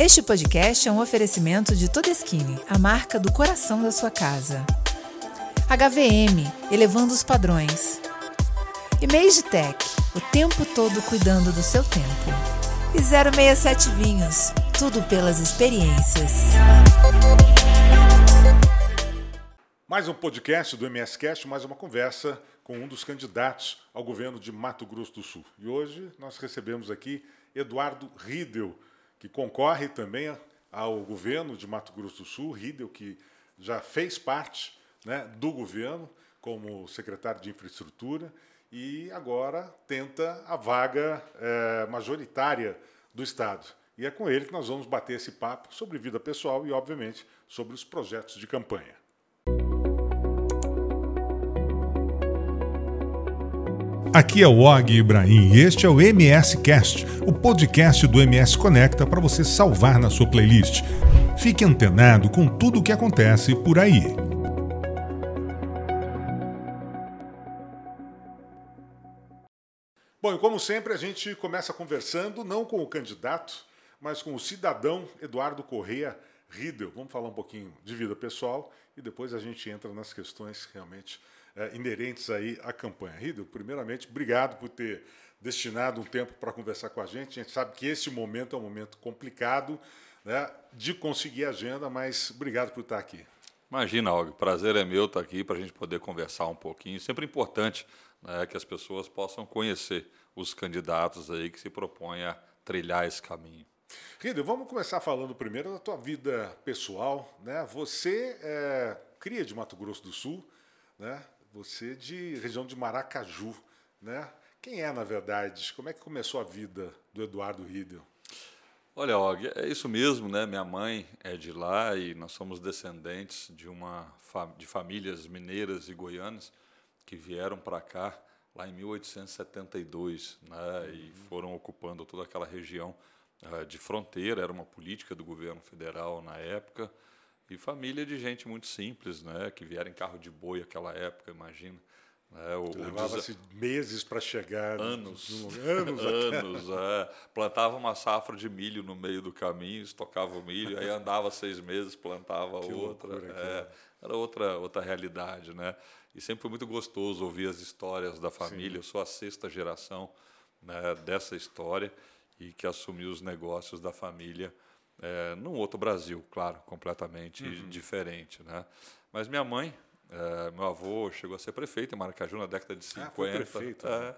Este podcast é um oferecimento de Todeskine, a marca do coração da sua casa. HVM, elevando os padrões. E Tech, o tempo todo cuidando do seu tempo. E 067 Vinhos, tudo pelas experiências. Mais um podcast do MSCast, mais uma conversa com um dos candidatos ao governo de Mato Grosso do Sul. E hoje nós recebemos aqui Eduardo Riedel, que concorre também ao governo de Mato Grosso do Sul, Riedel, que já fez parte né, do governo como secretário de infraestrutura e agora tenta a vaga é, majoritária do Estado. E é com ele que nós vamos bater esse papo sobre vida pessoal e, obviamente, sobre os projetos de campanha. Aqui é o Og Ibrahim e este é o MS Cast, o podcast do MS Conecta para você salvar na sua playlist. Fique antenado com tudo o que acontece por aí. Bom, e como sempre, a gente começa conversando não com o candidato, mas com o cidadão Eduardo Correia Riedel. Vamos falar um pouquinho de vida pessoal e depois a gente entra nas questões realmente é, inerentes aí à campanha. Rido, primeiramente, obrigado por ter destinado um tempo para conversar com a gente. A gente sabe que esse momento é um momento complicado né, de conseguir agenda, mas obrigado por estar aqui. Imagina, Og, prazer é meu estar aqui para a gente poder conversar um pouquinho. Sempre importante né, que as pessoas possam conhecer os candidatos aí que se propõem a trilhar esse caminho. Rido, vamos começar falando primeiro da tua vida pessoal. Né? Você é cria de Mato Grosso do Sul, né? Você de região de Maracaju, né? Quem é, na verdade? Como é que começou a vida do Eduardo Riedel? Olha, Og, é isso mesmo, né? Minha mãe é de lá e nós somos descendentes de uma de famílias mineiras e goianas que vieram para cá lá em 1872, né? Uhum. E foram ocupando toda aquela região uh, de fronteira. Era uma política do governo federal na época. E família de gente muito simples, né? Que vieram em carro de boi aquela época, imagina. Né? Levava-se meses para chegar. Anos. anos. anos é. Plantava uma safra de milho no meio do caminho, estocava o milho, aí andava seis meses, plantava que outra. Loucura, é, era outra, outra realidade, né? E sempre foi muito gostoso ouvir as histórias da família. Sim. Eu sou a sexta geração né, dessa história e que assumiu os negócios da família é, num outro Brasil, claro, completamente uhum. diferente. Né? Mas minha mãe, é, meu avô chegou a ser prefeito em Maracaju na década de 50. Ah, foi prefeito, é, né?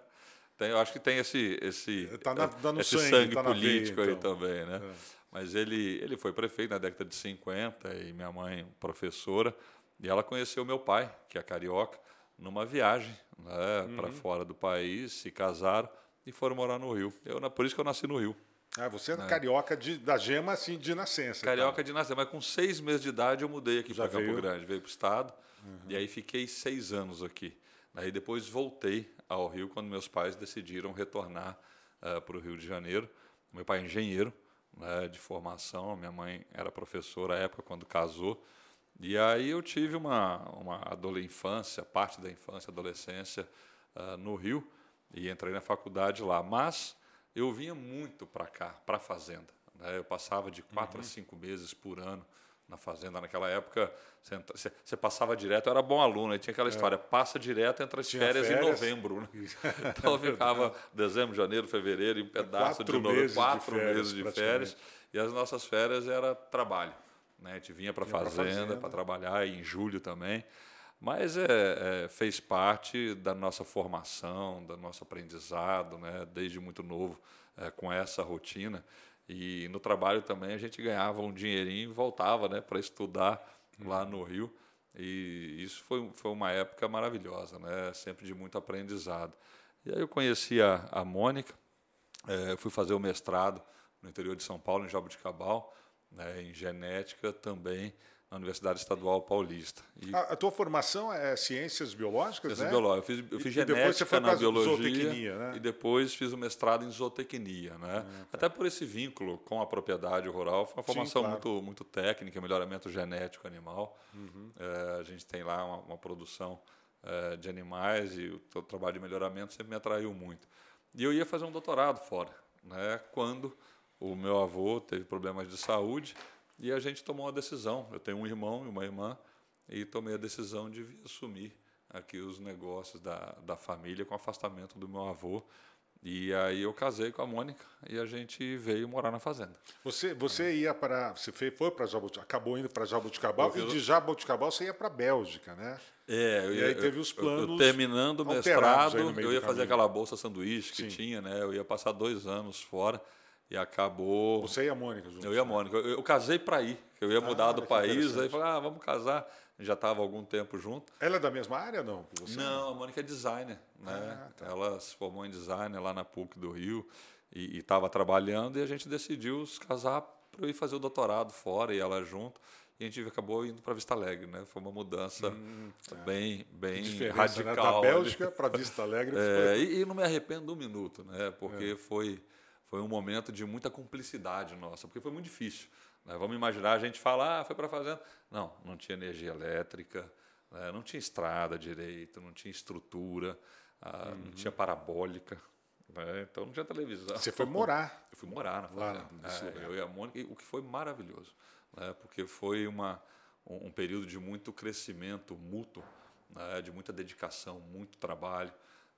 tem, eu acho que tem esse, esse, tá na, tá esse sangue, sangue tá político veia, então. aí também. Né? É. Mas ele, ele foi prefeito na década de 50 e minha mãe professora. E ela conheceu meu pai, que é carioca, numa viagem né, uhum. para fora do país, se casaram e foram morar no Rio. Eu, por isso que eu nasci no Rio. Ah, você é né? carioca de, da gema, assim, de nascença. Carioca então. de nascença, mas com seis meses de idade eu mudei aqui para Campo Grande, veio para o estado, uhum. e aí fiquei seis anos aqui. Aí depois voltei ao Rio quando meus pais decidiram retornar uh, eh, para o Rio de Janeiro. Meu pai é engenheiro né, de formação, minha mãe era professora à época quando casou. E aí eu tive uma, uma adolescência, parte da infância, adolescência uh, no Rio, e entrei na faculdade lá. Mas eu vinha muito para cá, para a fazenda. Né? Eu passava de quatro uhum. a cinco meses por ano na fazenda. Naquela época, você, passava direto, era bom aluno. Aí tinha aquela é. história, passa direto, entra as férias, férias, em novembro. Né? então eu ficava dezembro, janeiro, fevereiro, em pedaço quatro de novembro, quatro de férias, meses de férias. E as nossas férias era trabalho. Né? A gente vinha para a fazenda para trabalhar, e em julho também. Mas é, é, fez parte da nossa formação, do nosso aprendizado, né? desde muito novo, é, com essa rotina. E no trabalho também a gente ganhava um dinheirinho e voltava né, para estudar lá no Rio. E isso foi, foi uma época maravilhosa, né? sempre de muito aprendizado. E aí eu conheci a, a Mônica, é, fui fazer o mestrado no interior de São Paulo, em Jabuticabal, né, em genética também na Universidade Estadual Paulista. E a, a, tua formação é ciências biológicas, ciências né? biológicas. Eu fiz, eu fiz e, genética e na biologia né? e depois fiz o mestrado em zootecnia, né? Tá. Até por esse vínculo com a propriedade rural, foi uma formação Sim, claro. muito muito técnica, melhoramento genético animal. Uhum. É, a gente tem lá uma, uma produção é, de animais e o, o trabalho de melhoramento sempre me atraiu muito. E eu ia fazer um doutorado fora, né? Quando o meu avô teve problemas de saúde e a gente tomou uma decisão. Eu tenho um irmão e uma irmã e tomei a decisão de assumir aqui os negócios da, da família com afastamento do meu avô. E aí eu casei com a Mônica e a gente veio morar na fazenda. Você, você ia para, você foi para Jaboticabal, acabou indo para Jaboticabal e de Jaboticabal você ia para a Bélgica, né? É, eu e aí teve os planos. Eu, eu terminando o mestrado, eu ia fazer aquela bolsa sanduíche que Sim. tinha, né? Eu ia passar dois anos fora e acabou. Você e a Mônica juntos? Eu e a né? Mônica. Eu, eu casei para ir. Eu ia mudar ah, do país, aí falei, ah, vamos casar. Já estava algum tempo junto. Ela é da mesma área, não? Você não, a Mônica é designer, né? Ah, tá. Ela se formou em design lá na PUC do Rio e estava trabalhando e a gente decidiu se casar para eu ir fazer o doutorado fora e ela junto e a gente acabou indo para Vista Alegre, né? Foi uma mudança hum, bem, bem né? radical. Né? Da Bélgica para Vista Alegre. é, e, e, não me arrependo um minuto, né? Porque é. foi, foi um momento de muita cumplicidade nossa, porque foi muito difícil. Né? Vamos imaginar a gente falar, ah, foi para a fazenda. Não, não tinha energia elétrica, né? não tinha estrada direito, não tinha estrutura, ah, uhum. não tinha parabólica. Né? Então não tinha televisão. Você foi morar? Eu fui morar na fazenda. Lá, é, eu e a Mônica, o que foi maravilhoso né, porque foi uma, um período de muito crescimento mútuo, né, de muita dedicação, muito trabalho.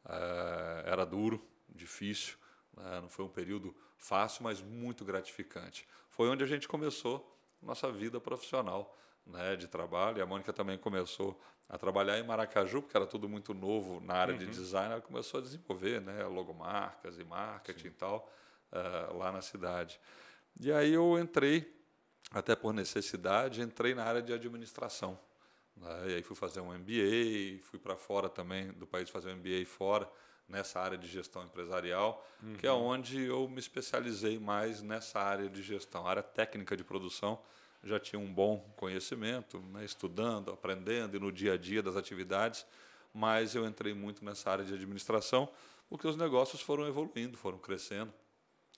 É, era duro, difícil, né, não foi um período fácil, mas muito gratificante. Foi onde a gente começou nossa vida profissional né, de trabalho. E a Mônica também começou a trabalhar em Maracaju, porque era tudo muito novo na área uhum. de design. Ela começou a desenvolver né, logomarcas e marketing Sim. e tal, uh, lá na cidade. E aí eu entrei até por necessidade, entrei na área de administração. Né? E aí fui fazer um MBA, fui para fora também do país fazer um MBA fora, nessa área de gestão empresarial, uhum. que é onde eu me especializei mais nessa área de gestão, área técnica de produção. Já tinha um bom conhecimento, né? estudando, aprendendo e no dia a dia das atividades, mas eu entrei muito nessa área de administração, porque os negócios foram evoluindo, foram crescendo,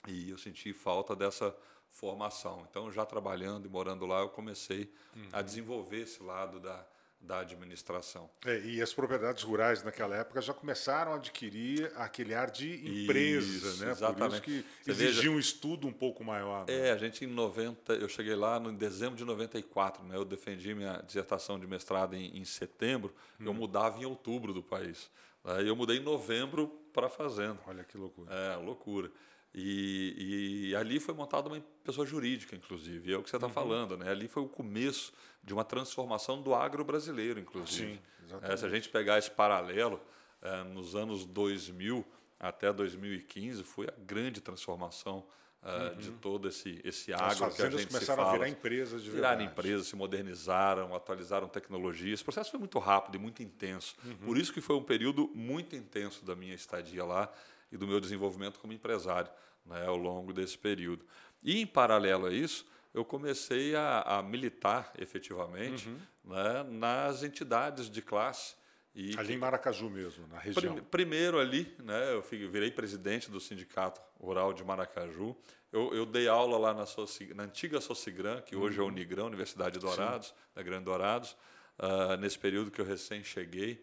e eu senti falta dessa formação. Então, já trabalhando e morando lá, eu comecei uhum. a desenvolver esse lado da, da administração. É, e as propriedades rurais naquela época já começaram a adquirir aquele ar de empresa, isso, né? Exatamente. Por isso que exigia um estudo um pouco maior. Né? É, a gente em 90, eu cheguei lá no, em dezembro de 94, né? Eu defendi minha dissertação de mestrado em, em setembro, hum. eu mudava em outubro do país. Aí eu mudei em novembro para a fazenda. Olha que loucura. É, loucura. E, e, ali foi montada uma pessoa jurídica, inclusive, é o que você está uhum. falando. Né? Ali foi o começo de uma transformação do agro brasileiro, inclusive. Sim, exatamente. É, se a gente pegar esse paralelo, é, nos anos 2000 até 2015, foi a grande transformação é, uhum. de todo esse, esse agro As que a gente começaram se fala. a virar empresas de Viraram verdade. empresas, se modernizaram, atualizaram tecnologias. O processo foi muito rápido e muito intenso. Uhum. Por isso que foi um período muito intenso da minha estadia lá e do meu desenvolvimento como empresário né, ao longo desse período. E, em paralelo a isso, eu comecei a, a militar efetivamente uhum. né, nas entidades de classe. E ali em Maracaju mesmo, na região. primeiro ali, né, eu virei presidente do Sindicato Rural de Maracaju. Eu, eu dei aula lá na, Soci, na antiga Socigram, que hoje uhum. é Unigrão, Universidade de Dourados, Sim. da Grande Dourados, uh, nesse período que eu recém cheguei.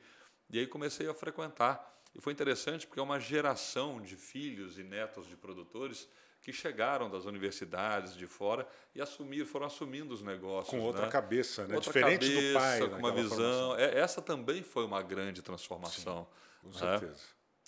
E aí comecei a frequentar e foi interessante porque é uma geração de filhos e netos de produtores que chegaram das universidades de fora e assumiram, foram assumindo os negócios. Com outra né? cabeça, né? Outra Diferente cabeça, do pai. Com uma visão. É, essa também foi uma grande transformação. Sim, com né? certeza.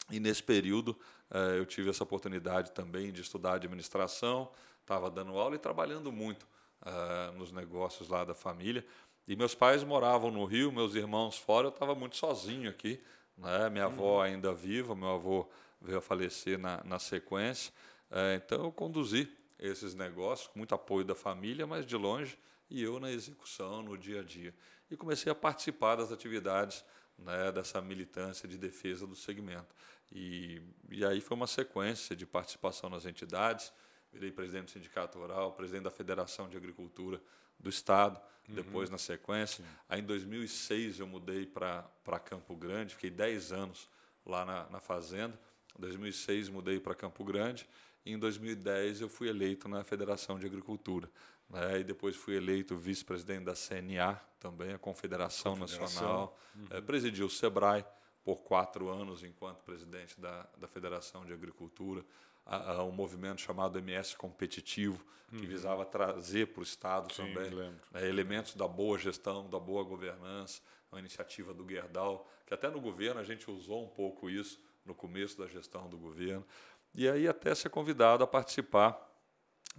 E nesse período eh, eu tive essa oportunidade também de estudar administração, estava dando aula e trabalhando muito eh, nos negócios lá da família. E meus pais moravam no Rio, meus irmãos fora, eu estava muito sozinho aqui né? Minha avó uhum. ainda viva, meu avô veio a falecer na, na sequência. É, então eu conduzi esses negócios com muito apoio da família, mas de longe, e eu na execução, no dia a dia. E comecei a participar das atividades né, dessa militância de defesa do segmento. E, e aí foi uma sequência de participação nas entidades. Virei presidente do Sindicato Rural, presidente da Federação de Agricultura do Estado, uhum. depois na sequência. Sim. Aí em 2006 eu mudei para Campo Grande, fiquei 10 anos lá na, na fazenda. Em 2006 mudei para Campo Grande e em 2010 eu fui eleito na Federação de Agricultura. Né? E depois fui eleito vice-presidente da CNA, também a Confederação, Confederação. Nacional. Uhum. É, presidi o SEBRAE por quatro anos enquanto presidente da, da Federação de Agricultura. A, a um movimento chamado MS Competitivo, que uhum. visava trazer para o Estado Sim, também né, elementos da boa gestão, da boa governança, uma iniciativa do Gerdau, que até no governo a gente usou um pouco isso no começo da gestão do governo, e aí até ser convidado a participar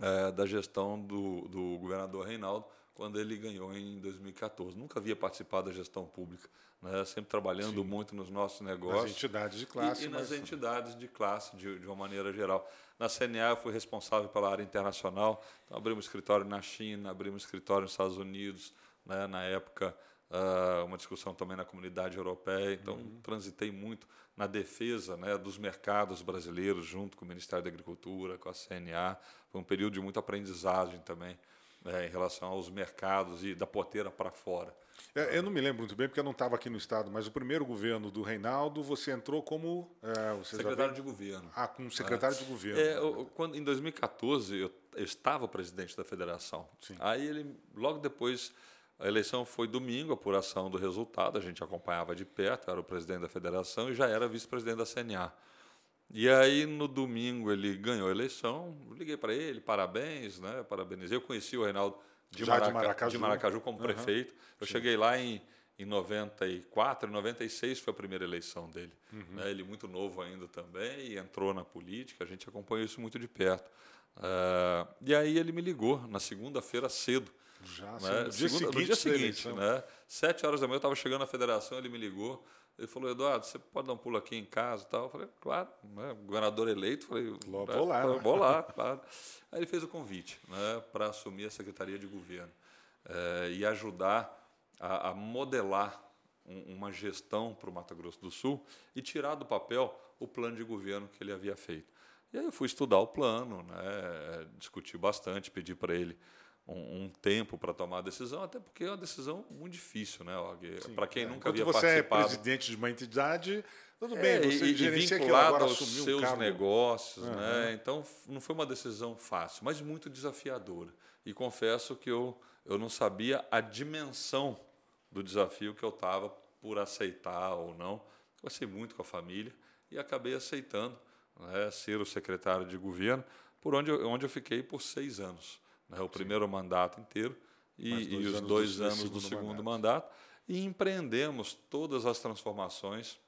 é, da gestão do, do governador Reinaldo, quando ele ganhou em 2014. Nunca havia participado da gestão pública, né? sempre trabalhando Sim. muito nos nossos negócios. Nas entidades de classe. E, e nas entidades de classe, de, de, uma maneira geral. Na CNA, eu fui responsável pela área internacional, então, abrimos escritório na China, abrimos escritório nos Estados Unidos, né? na época, uh, uma discussão também na comunidade europeia. Então, uhum. transitei muito na defesa né, dos mercados brasileiros, junto com o Ministério da Agricultura, com a CNA. Foi um período de muita aprendizagem também né, em relação aos mercados e da porteira para fora. É, eu não me lembro muito bem, porque eu não estava aqui no Estado, mas o primeiro governo do Reinaldo, você entrou como... É, secretário de governo. Ah, como secretário é. de governo. É, eu, quando, em 2014, eu, eu, estava presidente da federação. Sim. Aí ele, logo depois... A eleição foi domingo, apuração do resultado, a gente acompanhava de perto, era o presidente da federação e já era vice-presidente da CNA. E aí, no domingo, ele ganhou a eleição. Liguei para ele, parabéns, né? Parabenizei. Eu conheci o Reinaldo de, Maraca, de Maracaju. de Maracaju como uhum. prefeito. Eu Sim. cheguei lá em, em 94, em 96 foi a primeira eleição dele. Uhum. Né? Ele muito novo ainda também, e entrou na política, a gente acompanhou isso muito de perto. Uh, e aí ele me ligou na segunda-feira cedo. Já, né? no dia Segunda, seguinte, no dia seguinte né? Sete horas da manhã eu estava chegando na federação, ele me ligou. Ele falou, Eduardo, você pode dar um pulo aqui em casa e tal? Eu falei, claro, né? governador eleito. Falei, vou lá. Falei, vou lá, claro. Aí ele fez o convite né, para assumir a Secretaria de Governo é, e ajudar a, a modelar um, uma gestão para o Mato Grosso do Sul e tirar do papel o plano de governo que ele havia feito. E aí eu fui estudar o plano, né, discuti bastante, pedi para ele um, um tempo para tomar a decisão, até porque é uma decisão muito difícil, né, Para quem é. nunca Enquanto havia você é participado. é presidente de uma entidade, tudo bem, é, você e, gerencia vinculado agora aos seus cargo... negócios, uhum. né? Então não foi uma decisão fácil, mas muito desafiadora. E confesso que eu eu não sabia a dimensão do desafio que eu estava por aceitar ou não. Conversei muito com a família e acabei aceitando né, ser o secretário de governo, por onde eu, onde eu fiquei por seis anos né, o primeiro mandato inteiro e, e os dois do, anos do segundo, segundo mandato. mandato. e empreendemos todas as transformações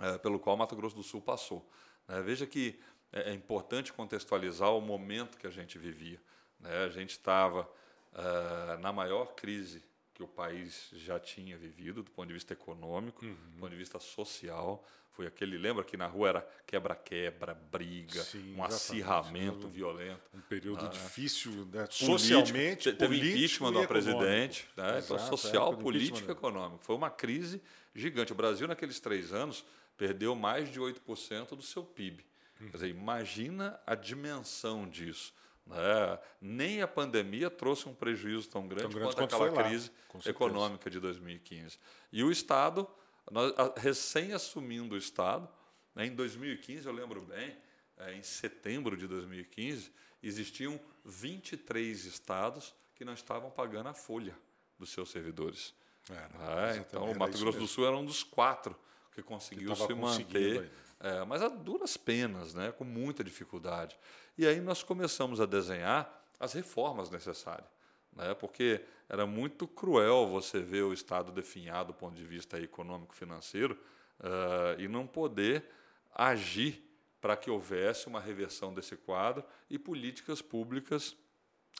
é, pelo qual Mato Grosso do Sul passou. Né? Veja que é, é importante contextualizar o momento que a gente vivia. Né? A gente estava é, na maior crise que o país já tinha vivido, do ponto de vista econômico, uhum. do ponto de vista social. Foi aquele, lembra que na rua era quebra-quebra, briga, Sim, um acirramento violento. Um período ah, difícil, né? socialmente, Teve político impeachment do presidente, né? então, social, político e econômico. Foi uma crise gigante. O Brasil, naqueles três anos, perdeu mais de 8% do seu PIB. Hum. Quer dizer, imagina a dimensão disso. Né? Nem a pandemia trouxe um prejuízo tão grande, tão grande quanto, quanto aquela crise econômica de 2015. E o Estado nós, recém assumindo o Estado, né, em 2015, eu lembro bem, é, em setembro de 2015, existiam 23 estados que não estavam pagando a folha dos seus servidores. É, então, o Mato Grosso do Sul era um dos quatro que conseguiu que se manter, é, mas a duras penas, né, com muita dificuldade. E aí nós começamos a desenhar as reformas necessárias né? porque era muito cruel você ver o Estado definhado do ponto de vista econômico-financeiro uh, e não poder agir para que houvesse uma reversão desse quadro e políticas públicas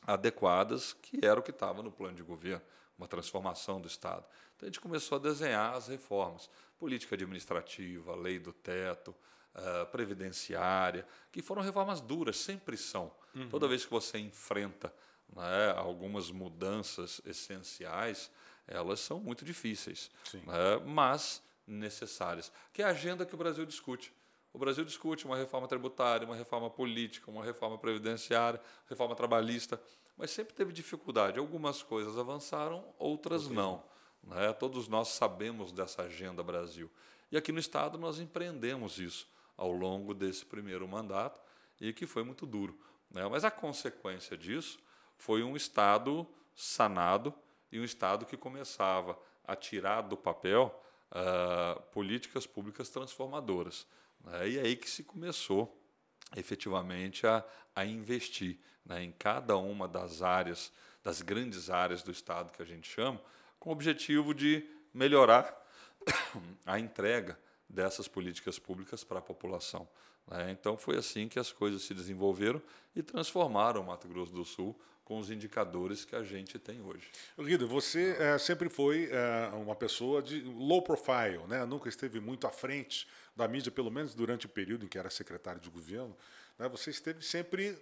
adequadas, que era o que estava no plano de governo, uma transformação do Estado. Então a gente começou a desenhar as reformas, política administrativa, lei do teto, uh, previdenciária, que foram reformas duras, sempre são. Uhum. Toda vez que você enfrenta né, algumas mudanças essenciais, elas são muito difíceis, né, mas necessárias. Que é a agenda que o Brasil discute. O Brasil discute uma reforma tributária, uma reforma política, uma reforma previdenciária, reforma trabalhista, mas sempre teve dificuldade. Algumas coisas avançaram, outras não. Né? Todos nós sabemos dessa agenda Brasil. E aqui no Estado nós empreendemos isso ao longo desse primeiro mandato e que foi muito duro. Né? Mas a consequência disso foi um Estado sanado e um Estado que começava a tirar do papel uh, políticas públicas transformadoras. Né? E é aí que se começou efetivamente a, a investir né, em cada uma das áreas, das grandes áreas do Estado que a gente chama, com o objetivo de melhorar a entrega dessas políticas públicas para a população. Né? Então, foi assim que as coisas se desenvolveram e transformaram o Mato Grosso do Sul com os indicadores que a gente tem hoje. Rida, você é, sempre foi é, uma pessoa de low profile, né? nunca esteve muito à frente da mídia, pelo menos durante o período em que era secretário de governo. Né? Você esteve sempre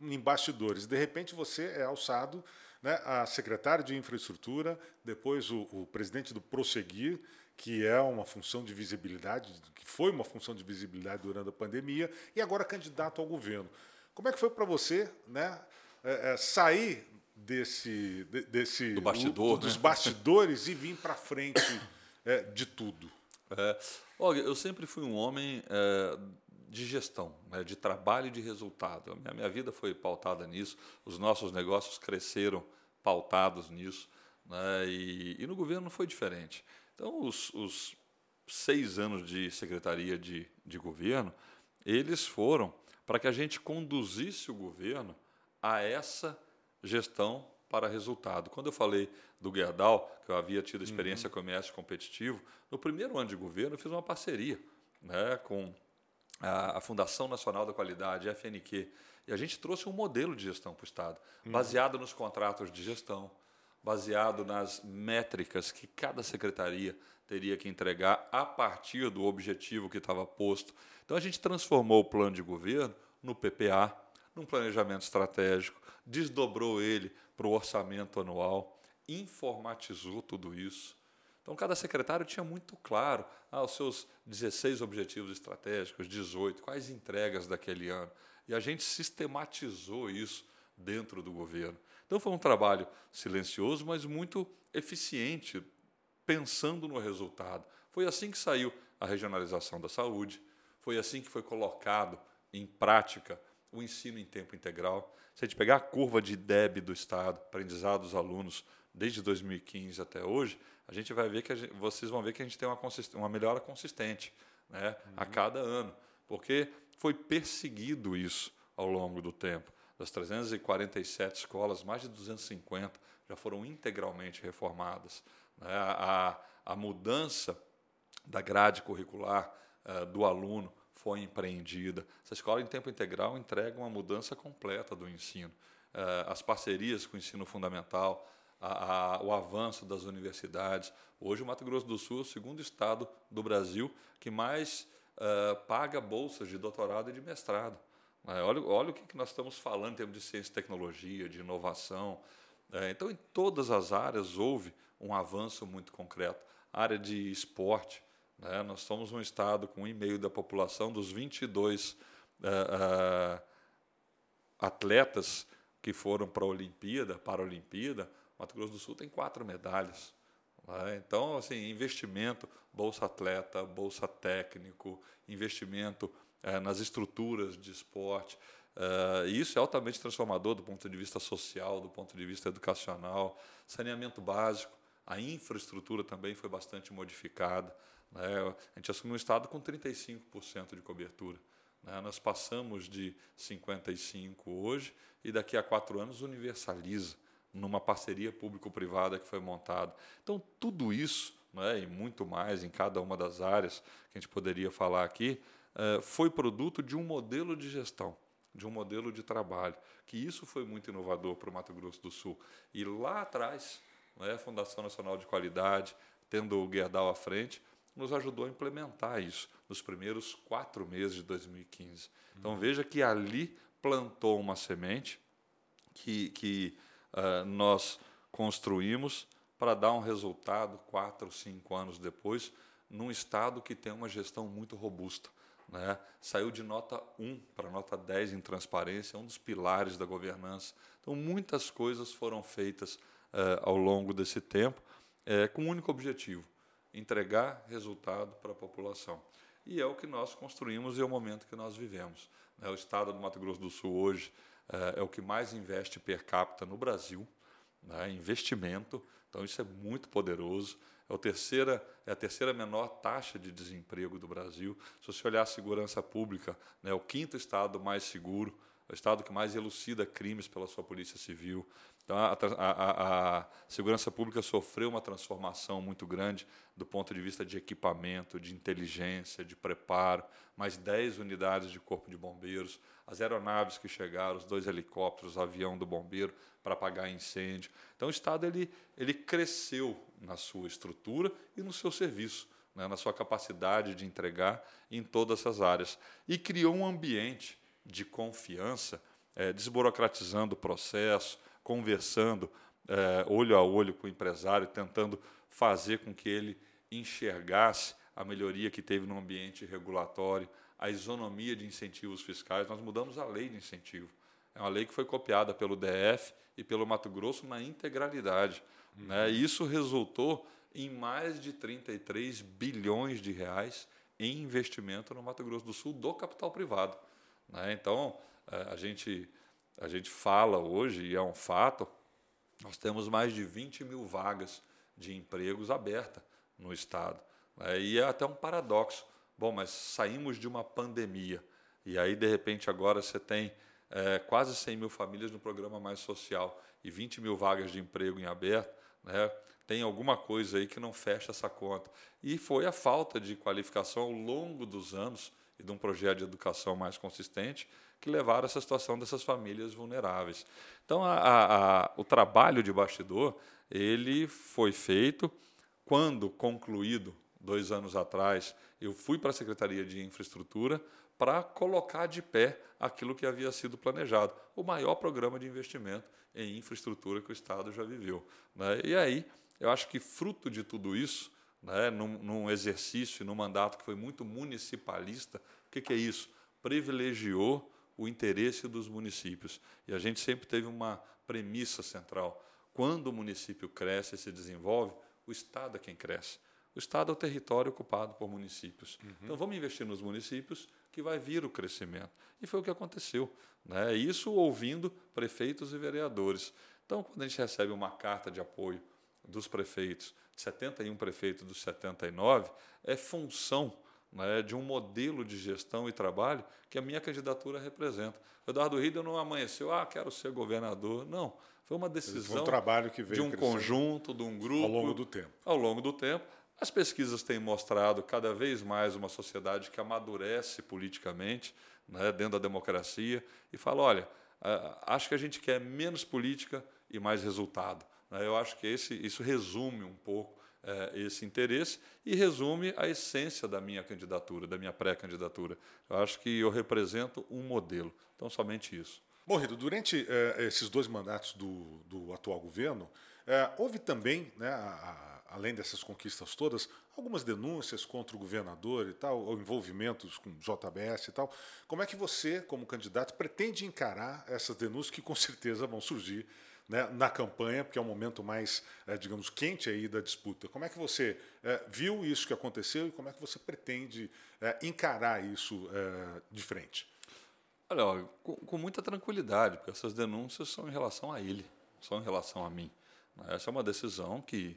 em bastidores. De repente, você é alçado né, a secretário de infraestrutura, depois o, o presidente do Prosseguir, que é uma função de visibilidade, que foi uma função de visibilidade durante a pandemia, e agora candidato ao governo. Como é que foi para você, né? é, é, sair desse, desse Do bastidor, dos né? bastidores e vir para frente é, de tudo? É, olha, eu sempre fui um homem é, de gestão, né, de trabalho e de resultado. A minha, minha, vida foi pautada nisso, os nossos negócios cresceram pautados nisso, né, e, e, no governo não foi diferente. Então, os, os seis anos de secretaria de, de governo, eles foram para que a gente conduzisse o governo a essa gestão para resultado. Quando eu falei do Gerdau, que eu havia tido experiência uhum. com o MS competitivo, no primeiro ano de governo eu fiz uma parceria né, com a, a Fundação Nacional da Qualidade, FNQ, e a gente trouxe um modelo de gestão para o Estado, baseado nos contratos de gestão, baseado nas métricas que cada secretaria teria que entregar a partir do objetivo que estava posto. Então a gente transformou o plano de governo no PPA, num planejamento estratégico, desdobrou ele para o orçamento anual, informatizou tudo isso. Então, cada secretário tinha muito claro ah, os seus 16 objetivos estratégicos, 18, quais entregas daquele ano. E a gente sistematizou isso dentro do governo. Então, foi um trabalho silencioso, mas muito eficiente, pensando no resultado. Foi assim que saiu a regionalização da saúde, foi assim que foi colocado em prática o ensino em tempo integral. Se a gente pegar a curva de DEB do Estado, aprendizado dos alunos, desde 2015 até hoje, a gente vai ver que gente, vocês vão ver que a gente tem uma, uma melhora consistente né, uhum. a cada ano, porque foi perseguido isso ao longo do tempo. Das 347 escolas, mais de 250 já foram integralmente reformadas. Né? A, a mudança da grade curricular uh, do aluno foi empreendida. Essa escola em tempo integral entrega uma mudança completa do ensino. Eh, as parcerias com o ensino fundamental, a, a, o avanço das universidades. Hoje, o Mato Grosso do Sul é o segundo estado do Brasil que mais uh, paga bolsas de doutorado e de mestrado. Uh, olha, olha o que, que nós estamos falando em termos de ciência e tecnologia, de inovação. Uh, então, em todas as áreas houve um avanço muito concreto. A área de esporte, né? Nós somos um estado com um e meio da população, dos 22 uh, uh, atletas que foram para a Olimpíada, para a Olimpíada, Mato Grosso do Sul tem quatro medalhas. Né? Então, assim, investimento, bolsa atleta, bolsa técnico, investimento uh, nas estruturas de esporte. Uh, isso é altamente transformador do ponto de vista social, do ponto de vista educacional, saneamento básico, a infraestrutura também foi bastante modificada. Né? A gente assumiu um estado com 35% de cobertura. Né? Nós passamos de 55% hoje e daqui a quatro anos universaliza numa parceria público-privada que foi montada. Então, tudo isso né, e muito mais em cada uma das áreas que a gente poderia falar aqui, eh, foi produto de um modelo de gestão, de um modelo de trabalho, que isso foi muito inovador para o Mato Grosso do Sul. E lá atrás, né, a Fundação Nacional de Qualidade, tendo o Guerdal à frente, nos ajudou a implementar isso nos primeiros quatro meses de 2015. Então uhum. veja que ali plantou uma semente que, que uh, nós construímos para dar um resultado quatro, cinco anos depois, num estado que tem uma gestão muito robusta. Né? Saiu de nota 1 para nota 10 em transparência, um dos pilares da governança. Então, muitas coisas foram feitas uh, ao longo desse tempo, uh, com um único objetivo: entregar resultado para a população. E é o que nós construímos e é o momento que nós vivemos. Né? O estado do Mato Grosso do Sul hoje é, é o que mais investe per capita no Brasil, né? investimento, então isso é muito poderoso. é, terceira, é a terceira menor taxa de desemprego do Brasil. Se você olhar a segurança pública, né, é o quinto estado mais seguro, é o estado que mais elucida crimes pela sua polícia civil. Então, a, a, a, segurança pública sofreu uma transformação muito grande do ponto de vista de equipamento, de inteligência, de preparo, mais 10 unidades de corpo de bombeiros, as aeronaves que chegaram, os dois helicópteros, o avião do bombeiro para apagar incêndio. Então, o Estado ele, ele cresceu na sua estrutura e no seu serviço, né, na sua capacidade de entregar em todas essas áreas. E criou um ambiente de confiança, é, desburocratizando o processo, conversando é, olho a olho com o empresário, tentando fazer com que ele enxergasse a melhoria que teve no ambiente regulatório, a isonomia de incentivos fiscais. Nós mudamos a lei de incentivo. É uma lei que foi copiada pelo DF e pelo Mato Grosso na integralidade. Uhum. Né? Isso resultou em mais de 33 bilhões de reais em investimento no Mato Grosso do Sul do capital privado. Né? Então, é, a gente a gente fala hoje, e é um fato, nós temos mais de 20 mil vagas de empregos abertas no Estado. Né? E é até um paradoxo. Bom, mas saímos de uma pandemia, e aí, de repente, agora você tem é, quase 100 mil famílias no programa Mais Social e 20 mil vagas de emprego em aberto, né? tem alguma coisa aí que não fecha essa conta. E foi a falta de qualificação ao longo dos anos e de um projeto de educação mais consistente que levaram a essa situação dessas famílias vulneráveis. Então, a, a, a, o trabalho de bastidor ele foi feito quando concluído dois anos atrás. Eu fui para a Secretaria de Infraestrutura para colocar de pé aquilo que havia sido planejado, o maior programa de investimento em infraestrutura que o Estado já viveu. Né? E aí, eu acho que fruto de tudo isso, né, num, num exercício, num mandato que foi muito municipalista, o que, que é isso? Privilegiou o interesse dos municípios. E a gente sempre teve uma premissa central. Quando o município cresce e se desenvolve, o Estado é quem cresce. O Estado é o território ocupado por municípios. Uhum. Então vamos investir nos municípios que vai vir o crescimento. E foi o que aconteceu. Né? Isso ouvindo prefeitos e vereadores. Então, quando a gente recebe uma carta de apoio dos prefeitos, 71 prefeitos dos 79, é função né, de um modelo de gestão e trabalho que a minha candidatura representa. O Eduardo Riedel não amanheceu, ah, quero ser governador. Não, foi uma decisão um trabalho que veio de um conjunto, de um grupo. Ao longo do tempo. Ao longo do tempo. As pesquisas têm mostrado cada vez mais uma sociedade que amadurece politicamente, né, dentro da democracia, e fala: olha, acho que a gente quer menos política e mais resultado. Né. Eu acho que esse, isso resume um pouco é, esse interesse e resume a essência da minha candidatura, da minha pré-candidatura. Eu acho que eu represento um modelo. Então, somente isso. Bom, Rido, durante é, esses dois mandatos do, do atual governo, é, houve também, né, a, a, além dessas conquistas todas, algumas denúncias contra o governador e tal, ou envolvimentos com JBS e tal. Como é que você, como candidato, pretende encarar essas denúncias que com certeza vão surgir né, na campanha, porque é o momento mais, é, digamos, quente aí da disputa. Como é que você é, viu isso que aconteceu e como é que você pretende é, encarar isso é, de frente? Olha, com, com, muita tranquilidade, porque essas denúncias são em relação a ele, são em relação a mim. Essa é uma decisão que,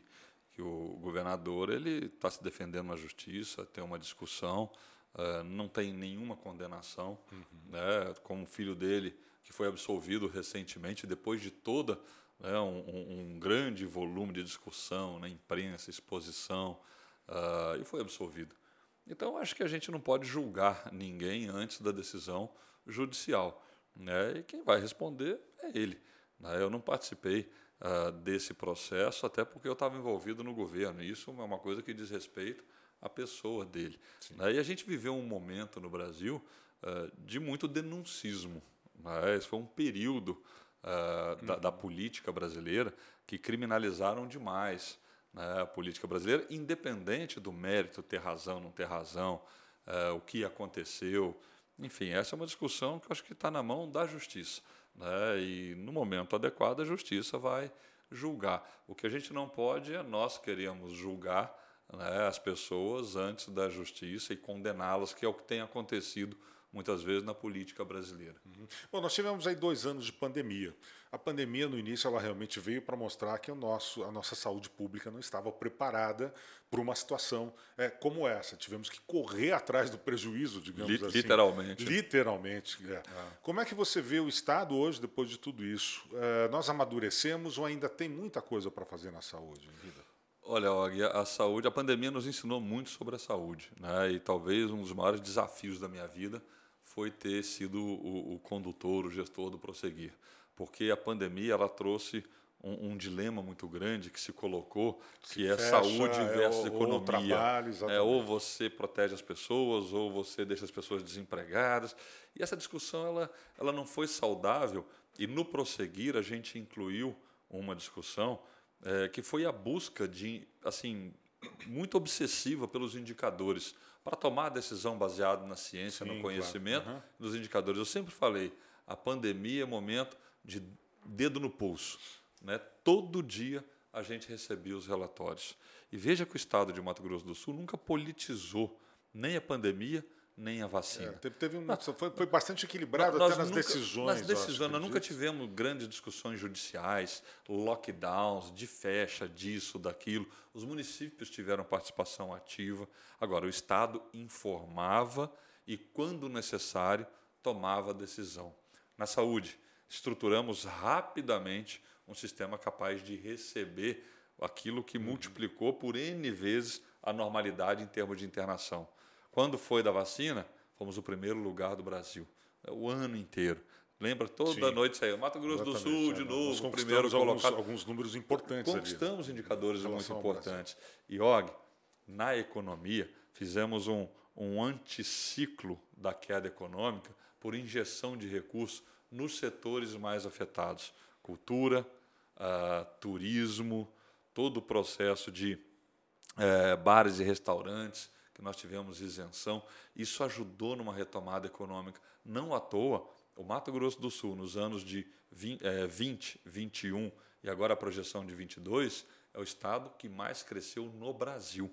que o governador ele está se defendendo na justiça, tem uma discussão, uh, não tem nenhuma condenação. Uhum. Né, como filho dele que foi absolvido recentemente, depois de toda né, um, um, grande volume de discussão na imprensa, exposição, uh, e foi absolvido. Então, acho que a gente não pode julgar ninguém antes da decisão judicial. Né? E quem vai responder é ele. Né? Eu não participei uh, desse processo, até porque eu estava envolvido no governo. E isso é uma coisa que diz respeito à pessoa dele. Né? E a gente viveu um momento no Brasil uh, de muito denuncismo. Esse foi um período uh, da, da, política brasileira que criminalizaram demais né, a política brasileira, independente do mérito ter razão, não ter razão, uh, o que aconteceu. Enfim, essa é uma discussão que eu acho que está na mão da justiça. Né? E no momento adequado a justiça vai julgar. O que a gente não pode é nós queremos julgar né, as pessoas antes da justiça e condená-las, que é o que tem acontecido muitas vezes, na política brasileira. Uhum. Bom, nós tivemos aí dois anos de pandemia. A pandemia, no início, ela realmente veio para mostrar que o nosso, a nossa saúde pública não estava preparada para uma situação é, como essa. Tivemos que correr atrás do prejuízo, digamos assim. Literalmente. Literalmente. É. Ah. Como é que você vê o Estado hoje, depois de tudo isso? É, nós amadurecemos ou ainda tem muita coisa para fazer na saúde, vida? Olha, Og, a saúde, a pandemia nos ensinou muito sobre a saúde, né? E talvez um dos maiores desafios da minha vida foi ter sido o, o condutor, o gestor do prosseguir, porque a pandemia ela trouxe um, um, dilema muito grande que se colocou, que, que é fecha, saúde é versus é, economia. Ou, trabalho, é, ou você protege as pessoas, ou você deixa as pessoas desempregadas. E essa discussão ela, ela não foi saudável. E no prosseguir a gente incluiu uma discussão é, que foi a busca de, assim, muito obsessiva pelos indicadores para tomar a decisão baseada na ciência, Sim, no conhecimento, claro. uhum. nos indicadores. Eu sempre falei, a pandemia é momento de dedo no pulso. Né? Todo dia a gente recebia os relatórios. E veja que o Estado de Mato Grosso do Sul nunca politizou nem a pandemia, nem a vacina. É, teve, teve uma, foi, foi, bastante equilibrado nós até nas nunca, decisões. Nas decisões, nós nunca tivemos grandes discussões judiciais, lockdowns, de fecha, disso, daquilo. Os municípios tiveram participação ativa. Agora, o Estado informava e, quando necessário, tomava a decisão. Na saúde, estruturamos rapidamente um sistema capaz de receber aquilo que multiplicou por N vezes a normalidade em termos de internação. Quando foi da vacina, fomos o primeiro lugar do Brasil, é, o ano inteiro. Lembra? Toda Sim. noite saiu. Mato Grosso do Sul, de é, novo, o primeiro alguns, colocado. Alguns números importantes Conquistamos ali, indicadores muito importantes. E, Og, na economia, fizemos um, um anticiclo da queda econômica por injeção de recursos nos setores mais afetados. Cultura, uh, turismo, todo o processo de uh, bares e restaurantes, que nós tivemos isenção. Isso ajudou numa retomada econômica. Não à toa, o Mato Grosso do Sul, nos anos de 20, é, 20 21 e agora a projeção de 22, é o estado que mais cresceu no Brasil.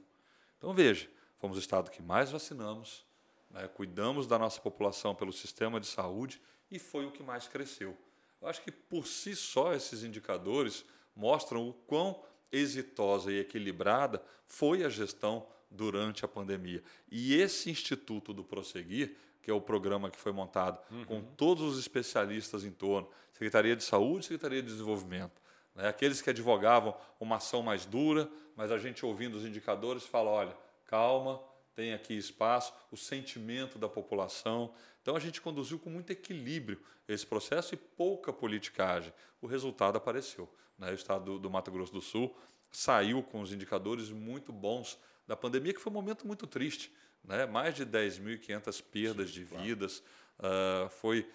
Então veja, fomos o estado que mais vacinamos, né, cuidamos da nossa população pelo sistema de saúde e foi o que mais cresceu. Eu acho que por si só esses indicadores mostram o quão exitosa e equilibrada foi a gestão durante a pandemia. E esse Instituto do Prosseguir, que é o programa que foi montado uhum. com todos os especialistas em torno, Secretaria de Saúde, Secretaria de Desenvolvimento, né? aqueles que advogavam uma ação mais dura, mas a gente ouvindo os indicadores fala, olha, calma, tem aqui espaço, o sentimento da população. Então a gente conduziu com muito equilíbrio esse processo e pouca politicagem. O resultado apareceu. Né? O estado do, do Mato Grosso do Sul saiu com os indicadores muito bons da pandemia, que foi um momento muito triste. Né? Mais de 10.500 perdas Sim, de vidas, claro. uh, foi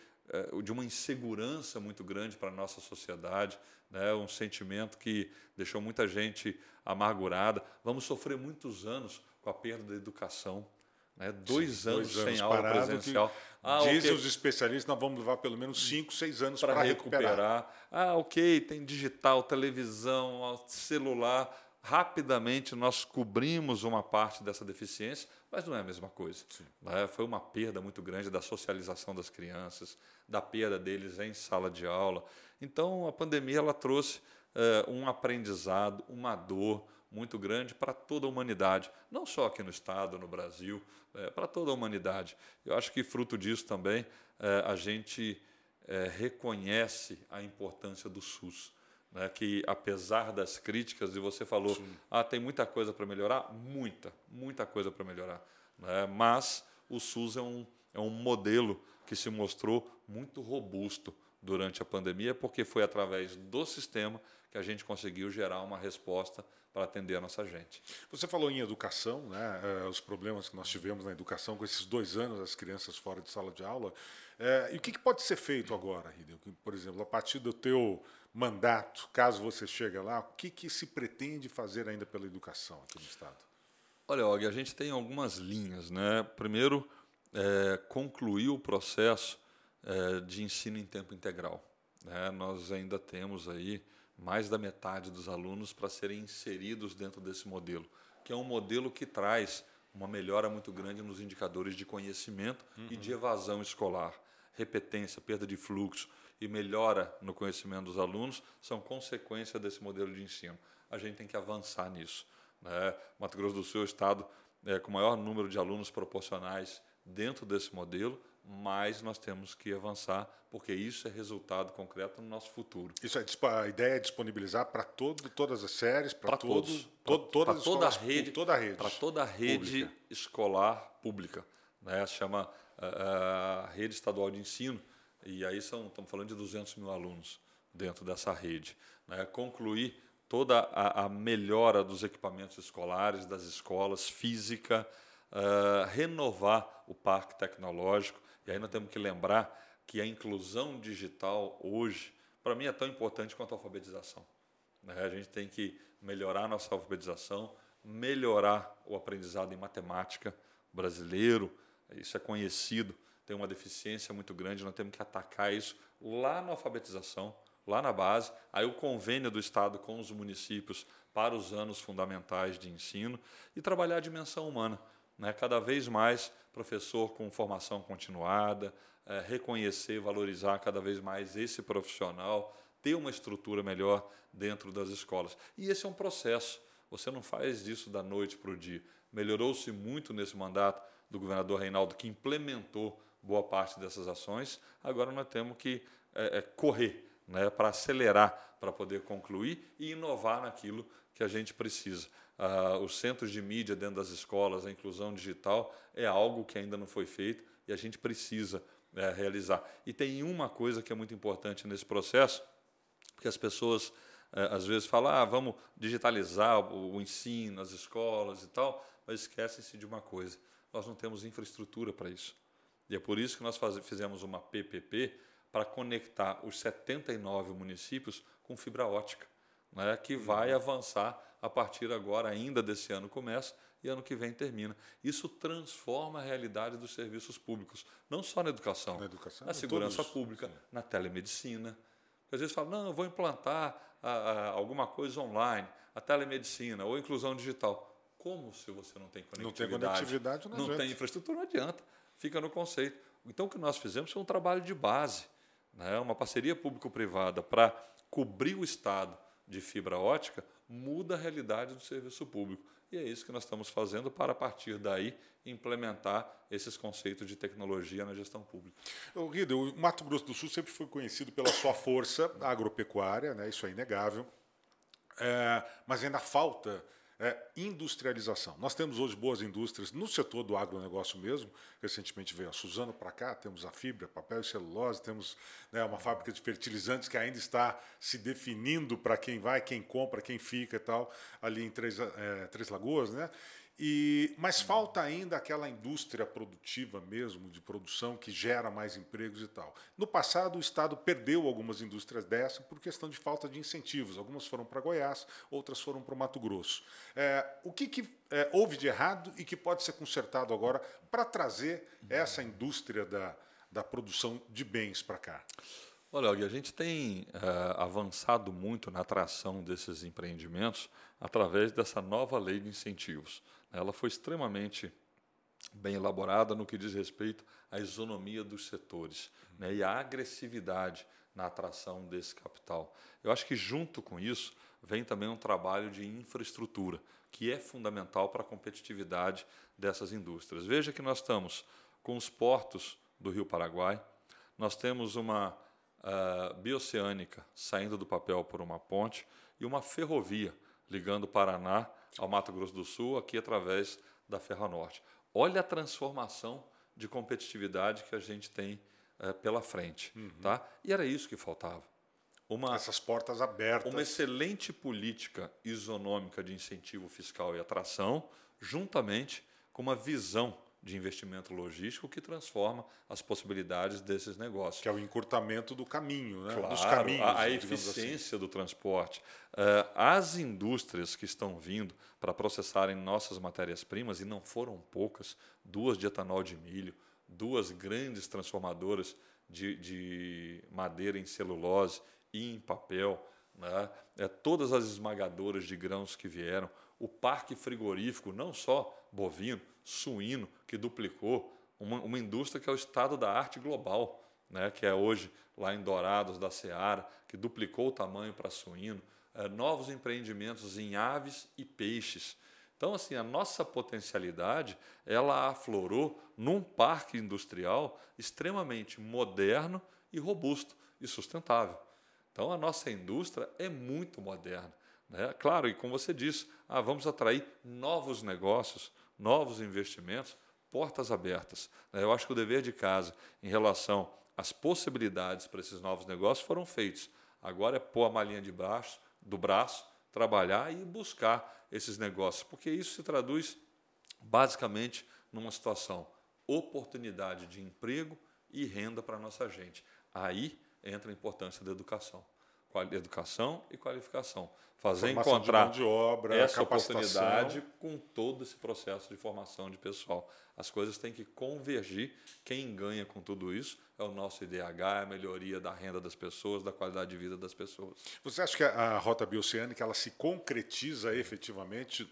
uh, de uma insegurança muito grande para a nossa sociedade, né? um sentimento que deixou muita gente amargurada. Vamos sofrer muitos anos com a perda da educação. Né? Dois, Sim, anos dois anos sem aula presencial. Ah, Dizem okay. os especialistas, nós vamos levar pelo menos cinco, seis anos para recuperar. recuperar. Ah, ok, tem digital, televisão, celular rapidamente nós cobrimos uma parte dessa deficiência, mas não é a mesma coisa. Né? Foi uma perda muito grande da socialização das crianças, da perda deles em sala de aula. Então, a pandemia ela trouxe eh, um aprendizado, uma dor muito grande para toda a humanidade, não só aqui no Estado, no Brasil, eh, para toda a humanidade. Eu acho que, fruto disso também, eh, a gente reconhece a importância do SUS né, que apesar das críticas, e você falou, Sim. ah, tem muita coisa para melhorar, muita, muita coisa para melhorar. Né, mas o SUS é um, é um modelo que se mostrou muito robusto durante a pandemia, porque foi através do sistema que a gente conseguiu gerar uma resposta para atender a nossa gente. Você falou em educação, né, eh, os problemas que nós tivemos na educação com esses dois anos, as crianças fora de sala de aula. É, e o que, pode ser feito agora, Ridel? Por exemplo, a partir do teu mandato, caso você chegue lá, o que, que se pretende fazer ainda pela educação aqui no Estado? Olha, Og, a gente tem algumas linhas. Né? Primeiro, é, concluir o processo é, de ensino em tempo integral. Né? Nós ainda temos aí mais da metade dos alunos para serem inseridos dentro desse modelo, que é um modelo que traz uma melhora muito grande nos indicadores de conhecimento uhum. e de evasão escolar. Repetência, perda de fluxo e melhora no conhecimento dos alunos são consequência desse modelo de ensino. A gente tem que avançar nisso. Né? Mato Grosso do Sul é o estado é, com o maior número de alunos proporcionais dentro desse modelo, mas nós temos que avançar, porque isso é resultado concreto no nosso futuro. Isso é a ideia é disponibilizar para todo, todas as séries, para todos, todo, todas toda a rede, toda a rede, para toda a rede pública. escolar pública, né? Chama uh, rede estadual de ensino e aí são estamos falando de 200 mil alunos dentro dessa rede, né? Concluir toda a, a melhora dos equipamentos escolares, das escolas, física, uh, renovar o parque tecnológico. E aí nós temos que lembrar que a inclusão digital hoje, para mim, é tão importante quanto a alfabetização. Né? A gente tem que melhorar nossa alfabetização, melhorar o aprendizado em matemática brasileiro, isso é conhecido, tem uma deficiência muito grande, nós temos que atacar isso lá na alfabetização, lá na base, aí o convênio do Estado com os municípios para os anos fundamentais de ensino e trabalhar a dimensão humana. Né? Cada vez mais professor com formação continuada, é, reconhecer, valorizar cada vez mais esse profissional, ter uma estrutura melhor dentro das escolas. E esse é um processo. Você não faz disso da noite para o dia. Melhorou-se muito nesse mandato do governador Reinaldo, que implementou boa parte dessas ações. Agora nós temos que é, é, correr né, para acelerar, para poder concluir e inovar naquilo que a gente precisa. Ah, os centros de mídia dentro das escolas, a inclusão digital, é algo que ainda não foi feito e a gente precisa é, realizar. E tem uma coisa que é muito importante nesse processo, porque as pessoas é, às vezes falam, ah, vamos digitalizar o, o ensino, as escolas e tal, mas esquecem-se de uma coisa: nós não temos infraestrutura para isso. E é por isso que nós faz, fizemos uma PPP para conectar os 79 municípios com fibra ótica, né, que vai uhum. avançar a partir agora, ainda desse ano começa e ano que vem termina. Isso transforma a realidade dos serviços públicos, não só na educação, na, educação, na segurança todos, pública, sim. na telemedicina. Às vezes fala, não, eu vou implantar a, a, alguma coisa online, a telemedicina ou a inclusão digital. Como se você não tem conectividade? Não tem conectividade, não, não tem infraestrutura, não adianta. Fica no conceito. Então, o que nós fizemos foi um trabalho de base né, uma parceria público-privada para cobrir o Estado de fibra ótica, muda a realidade do serviço público. E é isso que nós estamos fazendo para, a partir daí, implementar esses conceitos de tecnologia na gestão pública. Guido, o Mato Grosso do Sul sempre foi conhecido pela sua força agropecuária, né, isso é inegável, é, mas ainda falta é industrialização. Nós temos hoje boas indústrias no setor do agronegócio mesmo. Recentemente veio a Suzano para cá, temos a fibra, papel e celulose, temos né, uma fábrica de fertilizantes que ainda está se definindo para quem vai, quem compra, quem fica e tal, ali em Três, é, Três Lagoas. Né? E, mas falta ainda aquela indústria produtiva mesmo, de produção, que gera mais empregos e tal. No passado, o Estado perdeu algumas indústrias dessas por questão de falta de incentivos. Algumas foram para Goiás, outras foram para o Mato Grosso. É, o que, que é, houve de errado e que pode ser consertado agora para trazer essa indústria da, da produção de bens para cá? Olha, a gente tem uh, avançado muito na atração desses empreendimentos através dessa nova lei de incentivos. Ela foi extremamente bem elaborada no que diz respeito à isonomia dos setores né, e à agressividade na atração desse capital. Eu acho que, junto com isso, vem também um trabalho de infraestrutura, que é fundamental para a competitividade dessas indústrias. Veja que nós estamos com os portos do Rio Paraguai, nós temos uma uh, bioceânica saindo do papel por uma ponte e uma ferrovia ligando o Paraná ao Mato Grosso do Sul, aqui através da Ferronorte. Olha a transformação de competitividade que a gente tem é, pela frente. Uhum. Tá? E era isso que faltava. Uma, Essas portas abertas. Uma excelente política isonômica de incentivo fiscal e atração, juntamente com uma visão de investimento logístico que transforma as possibilidades desses negócios. Que é o encurtamento do caminho, né? Claro, dos caminhos. A, a eficiência assim. do transporte. Uh, as indústrias que estão vindo para processarem nossas matérias-primas, e não foram poucas, duas de etanol de milho, duas grandes transformadoras de, de madeira em celulose e em papel, né? é, todas as esmagadoras de grãos que vieram, o parque frigorífico, não só bovino, suíno, que duplicou, uma, uma indústria que é o estado da arte global, né, que é hoje lá em Dourados da Seara, que duplicou o tamanho para suíno, é, novos empreendimentos em aves e peixes. Então, assim, a nossa potencialidade, ela aflorou num parque industrial extremamente moderno e robusto e sustentável. Então, a nossa indústria é muito moderna. Né? Claro, e como você disse, ah, vamos atrair novos negócios, novos investimentos, portas abertas. Né? Eu acho que o dever de casa em relação às possibilidades para esses novos negócios foram feitos. Agora é pôr a malinha de braço, do braço, trabalhar e buscar esses negócios, porque isso se traduz basicamente numa situação oportunidade de emprego e renda para a nossa gente. Aí entra a importância da educação educação e qualificação. Fazer formação encontrar de, de obra, essa oportunidade com todo esse processo de formação de pessoal. As coisas têm que convergir. Quem ganha com tudo isso é o nosso IDH, é a melhoria da renda das pessoas, da qualidade de vida das pessoas. Você acha que a Rota Bioceânica ela se concretiza efetivamente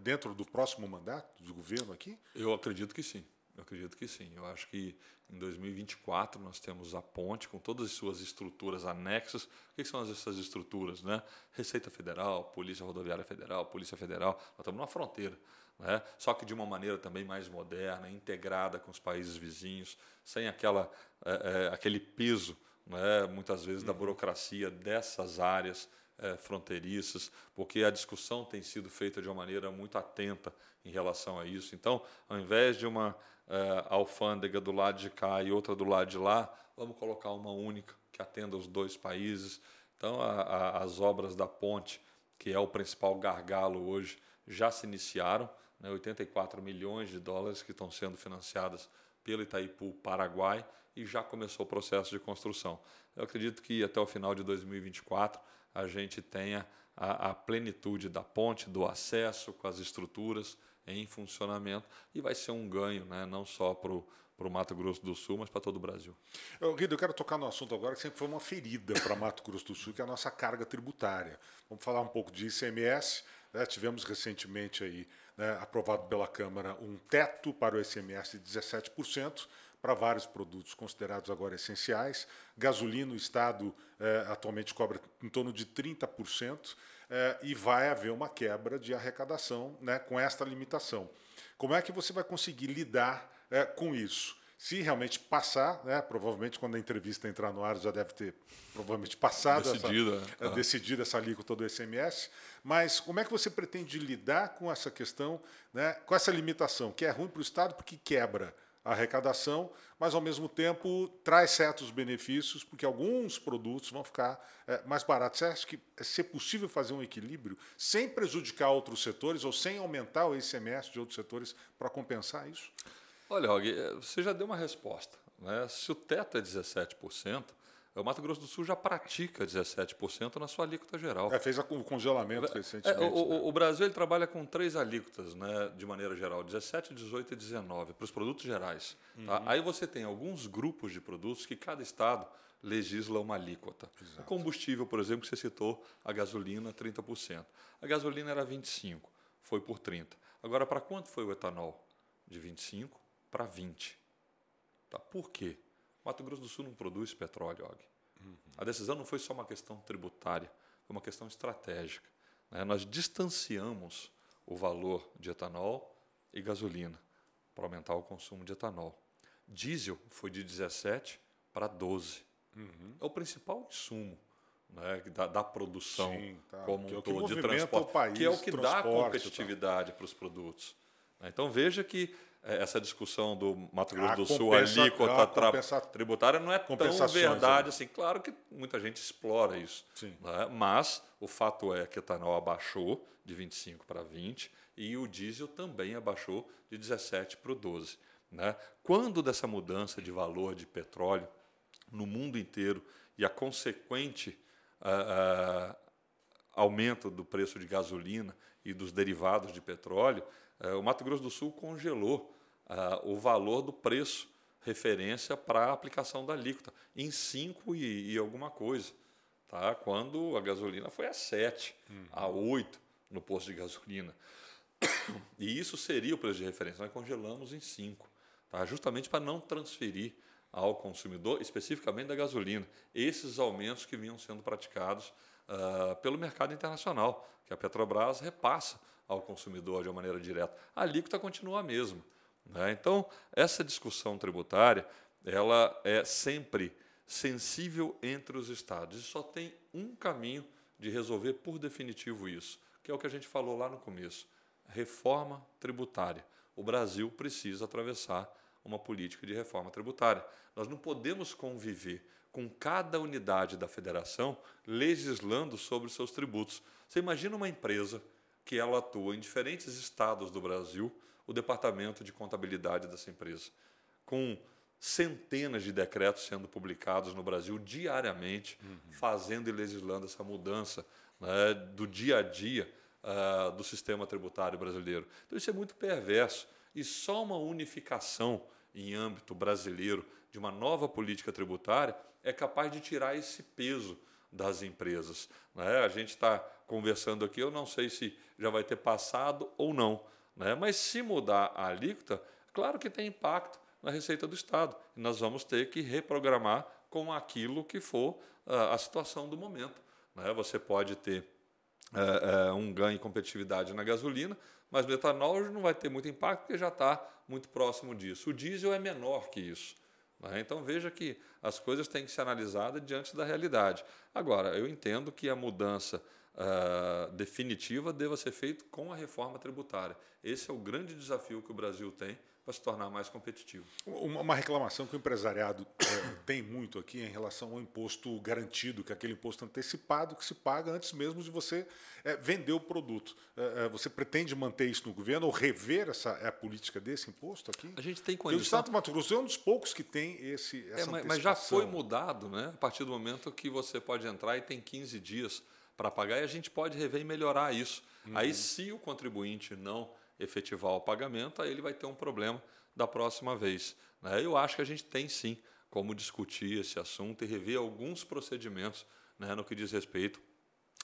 dentro do próximo mandato do governo aqui? Eu acredito que sim. Eu acredito que sim. Eu acho que em 2024 nós temos a ponte com todas as suas estruturas anexas. O que são essas estruturas? Né? Receita Federal, Polícia Rodoviária Federal, Polícia Federal. Nós estamos numa fronteira. Né? Só que de uma maneira também mais moderna, integrada com os países vizinhos, sem aquela, é, é, aquele peso, né? muitas vezes, da uhum. burocracia dessas áreas é, fronteiriças, porque a discussão tem sido feita de uma maneira muito atenta em relação a isso. Então, ao invés de uma é, alfândega do lado de cá e outra do lado de lá, vamos colocar uma única que atenda os dois países. Então, a, a, as obras da ponte, que é o principal gargalo hoje, já se iniciaram. Né, 84 milhões de dólares que estão sendo financiadas pelo Itaipu Paraguai e já começou o processo de construção. Eu acredito que até o final de 2024 a gente tenha a, a plenitude da ponte, do acesso com as estruturas em funcionamento e vai ser um ganho, né, não só para o Mato Grosso do Sul, mas para todo o Brasil. Eu, Guido, eu quero tocar no assunto agora que sempre foi uma ferida para Mato Grosso do Sul, que é a nossa carga tributária. Vamos falar um pouco de ICMS. Né? Tivemos recentemente aí, né, aprovado pela Câmara um teto para o ICMS de 17% para vários produtos considerados agora essenciais. Gasolina, o Estado eh, atualmente cobra em torno de 30%, eh, e vai haver uma quebra de arrecadação né, com esta limitação. Como é que você vai conseguir lidar eh, com isso? Se realmente passar, né, provavelmente quando a entrevista entrar no ar já deve ter provavelmente passado decidido, essa, é. decidido essa alíquota do SMS, mas como é que você pretende lidar com essa questão, né, com essa limitação, que é ruim para o Estado porque quebra a arrecadação, mas ao mesmo tempo traz certos benefícios, porque alguns produtos vão ficar é, mais baratos. Você acha que é ser possível fazer um equilíbrio sem prejudicar outros setores ou sem aumentar o ICMS de outros setores para compensar isso? Olha, Og, é, você já deu uma resposta. Né? Se o teto é 17%, o Mato Grosso do Sul já pratica 17% na sua alíquota geral. É, fez o congelamento é, recentemente. É, o, né? o, Brasil ele trabalha com três alíquotas, né, de maneira geral, 17, 18 e 19, para os produtos gerais. Tá? Uhum. Tá? Aí você tem alguns grupos de produtos que cada estado legisla uma alíquota. Exato. O combustível, por exemplo, que você citou, a gasolina, 30%. A gasolina era 25%, foi por 30%. Agora, para quanto foi o etanol? De 25% para 20%. Tá? Por quê? Mato Grosso do Sul não produz petróleo, Og. Uhum. A decisão não foi só uma questão tributária, foi uma questão estratégica. Né? Nós distanciamos o valor de etanol e gasolina para aumentar o consumo de etanol. Diesel foi de 17 para 12. Uhum. É o principal insumo né, da, da, produção Sim, tá. como que um é todo, de transporte, país, que é o que dá competitividade tá. para os produtos. Né? Então veja que é, essa discussão do Mato Grosso do Sul, a alíquota compensa, tributária, não é tão verdade né? assim. Claro que muita gente explora isso. Né? Mas o fato é que o etanol abaixou de 25 para 20 e o diesel também abaixou de 17 para 12. Né? Quando dessa mudança de valor de petróleo no mundo inteiro e a consequente uh, uh, aumento do preço de gasolina e dos derivados de petróleo, uh, o Mato Grosso do Sul congelou o valor do preço referência para a aplicação da alíquota em 5 e, e, alguma coisa. Tá? Quando a gasolina foi a 7, uhum. a 8. no posto de gasolina. E isso seria o preço de referência. Nós congelamos em 5, tá? justamente para não transferir ao consumidor, especificamente da gasolina, esses aumentos que vinham sendo praticados uh, pelo mercado internacional, que a Petrobras repassa ao consumidor de uma maneira direta. A alíquota continua a mesma. Né? Então, essa discussão tributária ela é sempre sensível entre os estados e só tem um caminho de resolver por definitivo isso, que é o que a gente falou lá no começo: reforma tributária. O Brasil precisa atravessar uma política de reforma tributária. Nós não podemos conviver com cada unidade da federação legislando sobre seus tributos. Você imagina uma empresa que ela atua em diferentes estados do Brasil, o departamento de contabilidade dessa empresa, com centenas de decretos sendo publicados no Brasil diariamente, uhum. fazendo e legislando essa mudança né, do dia a dia uh, do sistema tributário brasileiro. Então, isso é muito perverso. E só uma unificação em âmbito brasileiro de uma nova política tributária é capaz de tirar esse peso das empresas. Né? A gente está conversando aqui, eu não sei se já vai ter passado ou não, né? mas se mudar a alíquota, claro que tem impacto na receita do Estado. E nós vamos ter que reprogramar com aquilo que for uh, a situação do momento. Né? Você pode ter uh, uh, um ganho em competitividade na gasolina, mas no etanol não vai ter muito impacto porque já está muito próximo disso. O diesel é menor que isso. Né? Então veja que as coisas têm que ser analisadas diante da realidade. Agora, eu entendo que a mudança uh, definitiva deva ser feita com a reforma tributária. Esse é o grande desafio que o Brasil tem para se tornar mais competitivo. Uma reclamação que o empresariado é, tem muito aqui é em relação ao imposto garantido, que é aquele imposto antecipado que se paga antes mesmo de você é, vender o produto. É, você pretende manter isso no governo ou rever essa a política desse imposto aqui? A gente tem condição. o Estado do Mato Grosso é um dos poucos que tem esse essa mas, mas já foi mudado, né? A partir do momento que você pode entrar e tem 15 dias para pagar e a gente pode rever e melhorar isso. Uhum. Aí, se o contribuinte não efetivar o pagamento, aí ele vai ter um problema da próxima vez. Né? Eu acho que a gente tem sim como discutir esse assunto e rever alguns procedimentos né, no que diz respeito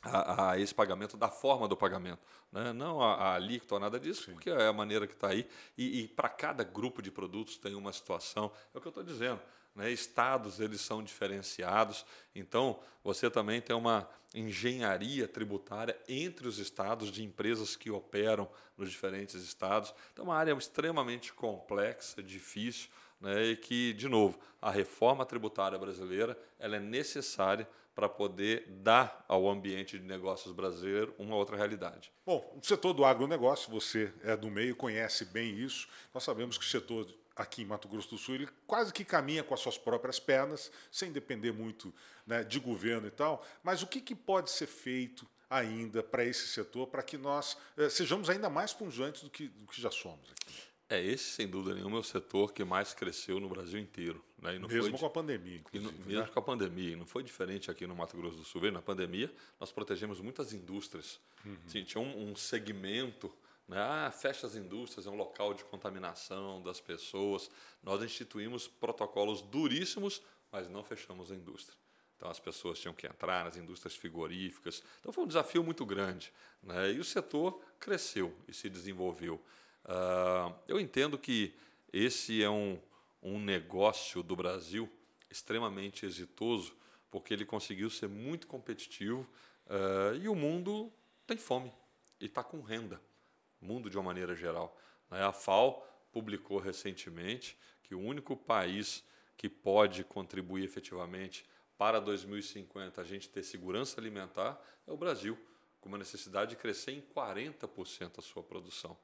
a, a, esse pagamento, da forma do pagamento. Né? Não a, a alíquota ou nada disso, Sim. porque é a maneira que está aí. E, e para cada grupo de produtos tem uma situação. É o que eu estou dizendo. Né? Estados eles são diferenciados, então você também tem uma engenharia tributária entre os estados de empresas que operam nos diferentes estados. Então, é uma área extremamente complexa, difícil, né? e que, de novo, a reforma tributária brasileira ela é necessária para poder dar ao ambiente de negócios brasileiro uma outra realidade. Bom, o setor do agronegócio, você é do meio, conhece bem isso. Nós sabemos que o setor aqui em Mato Grosso do Sul, ele quase que caminha com as suas próprias pernas, sem depender muito né, de governo e tal. Mas o que, que pode ser feito ainda para esse setor, para que nós eh, sejamos ainda mais punjantes do que, do que já somos aqui? É, esse, sem dúvida nenhuma, é o setor que mais cresceu no Brasil inteiro. Né? mesmo foi, com a pandemia, inclusive. Não, mesmo né? com a pandemia. E não foi diferente aqui no Mato Grosso do Sul. Na pandemia, nós protegemos muitas indústrias. Uhum. Tinha um, um segmento? Ah, fecha as indústrias, é um local de contaminação das pessoas. Nós instituímos protocolos duríssimos, mas não fechamos a indústria. Então as pessoas tinham que entrar nas indústrias frigoríficas. Então foi um desafio muito grande. Né? E o setor cresceu e se desenvolveu. Uh, eu entendo que esse é um, um negócio do Brasil extremamente exitoso, porque ele conseguiu ser muito competitivo uh, e o mundo tem fome e está com renda mundo de uma maneira geral. Né? A FAO publicou recentemente que o único país que pode contribuir efetivamente para 2050 a gente ter segurança alimentar é o Brasil, com uma necessidade de crescer em 40% a sua produção.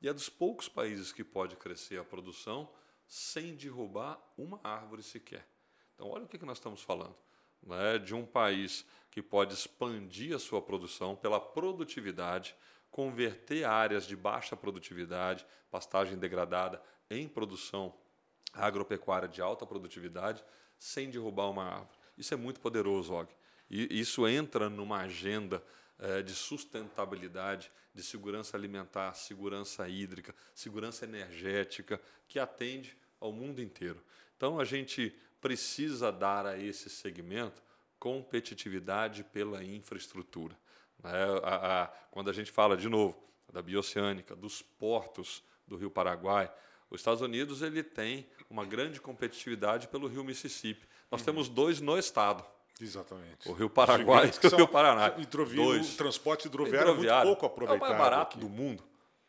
E é dos poucos países que pode crescer a produção sem derrubar uma árvore sequer. Então, olha o que nós estamos falando. Né? De um país que pode expandir a sua produção pela produtividade, converter áreas de baixa produtividade, pastagem degradada, em produção agropecuária de alta produtividade, sem derrubar uma árvore. Isso é muito poderoso, Og. E isso entra numa agenda eh, de sustentabilidade, de segurança alimentar, segurança hídrica, segurança energética, que atende ao mundo inteiro. Então, a gente precisa dar a esse segmento competitividade pela infraestrutura. Né? Quando a gente fala, de novo, da bioceânica, dos portos do Rio Paraguai, os Estados Unidos ele tem uma grande competitividade pelo Rio Mississippi. Nós uhum. temos dois no estado. Exatamente. O Rio Paraguai e o Rio Paraná. Dois. O transporte hidroviário, hidroviário é muito pouco aproveitado. É o mais barato aqui. do mundo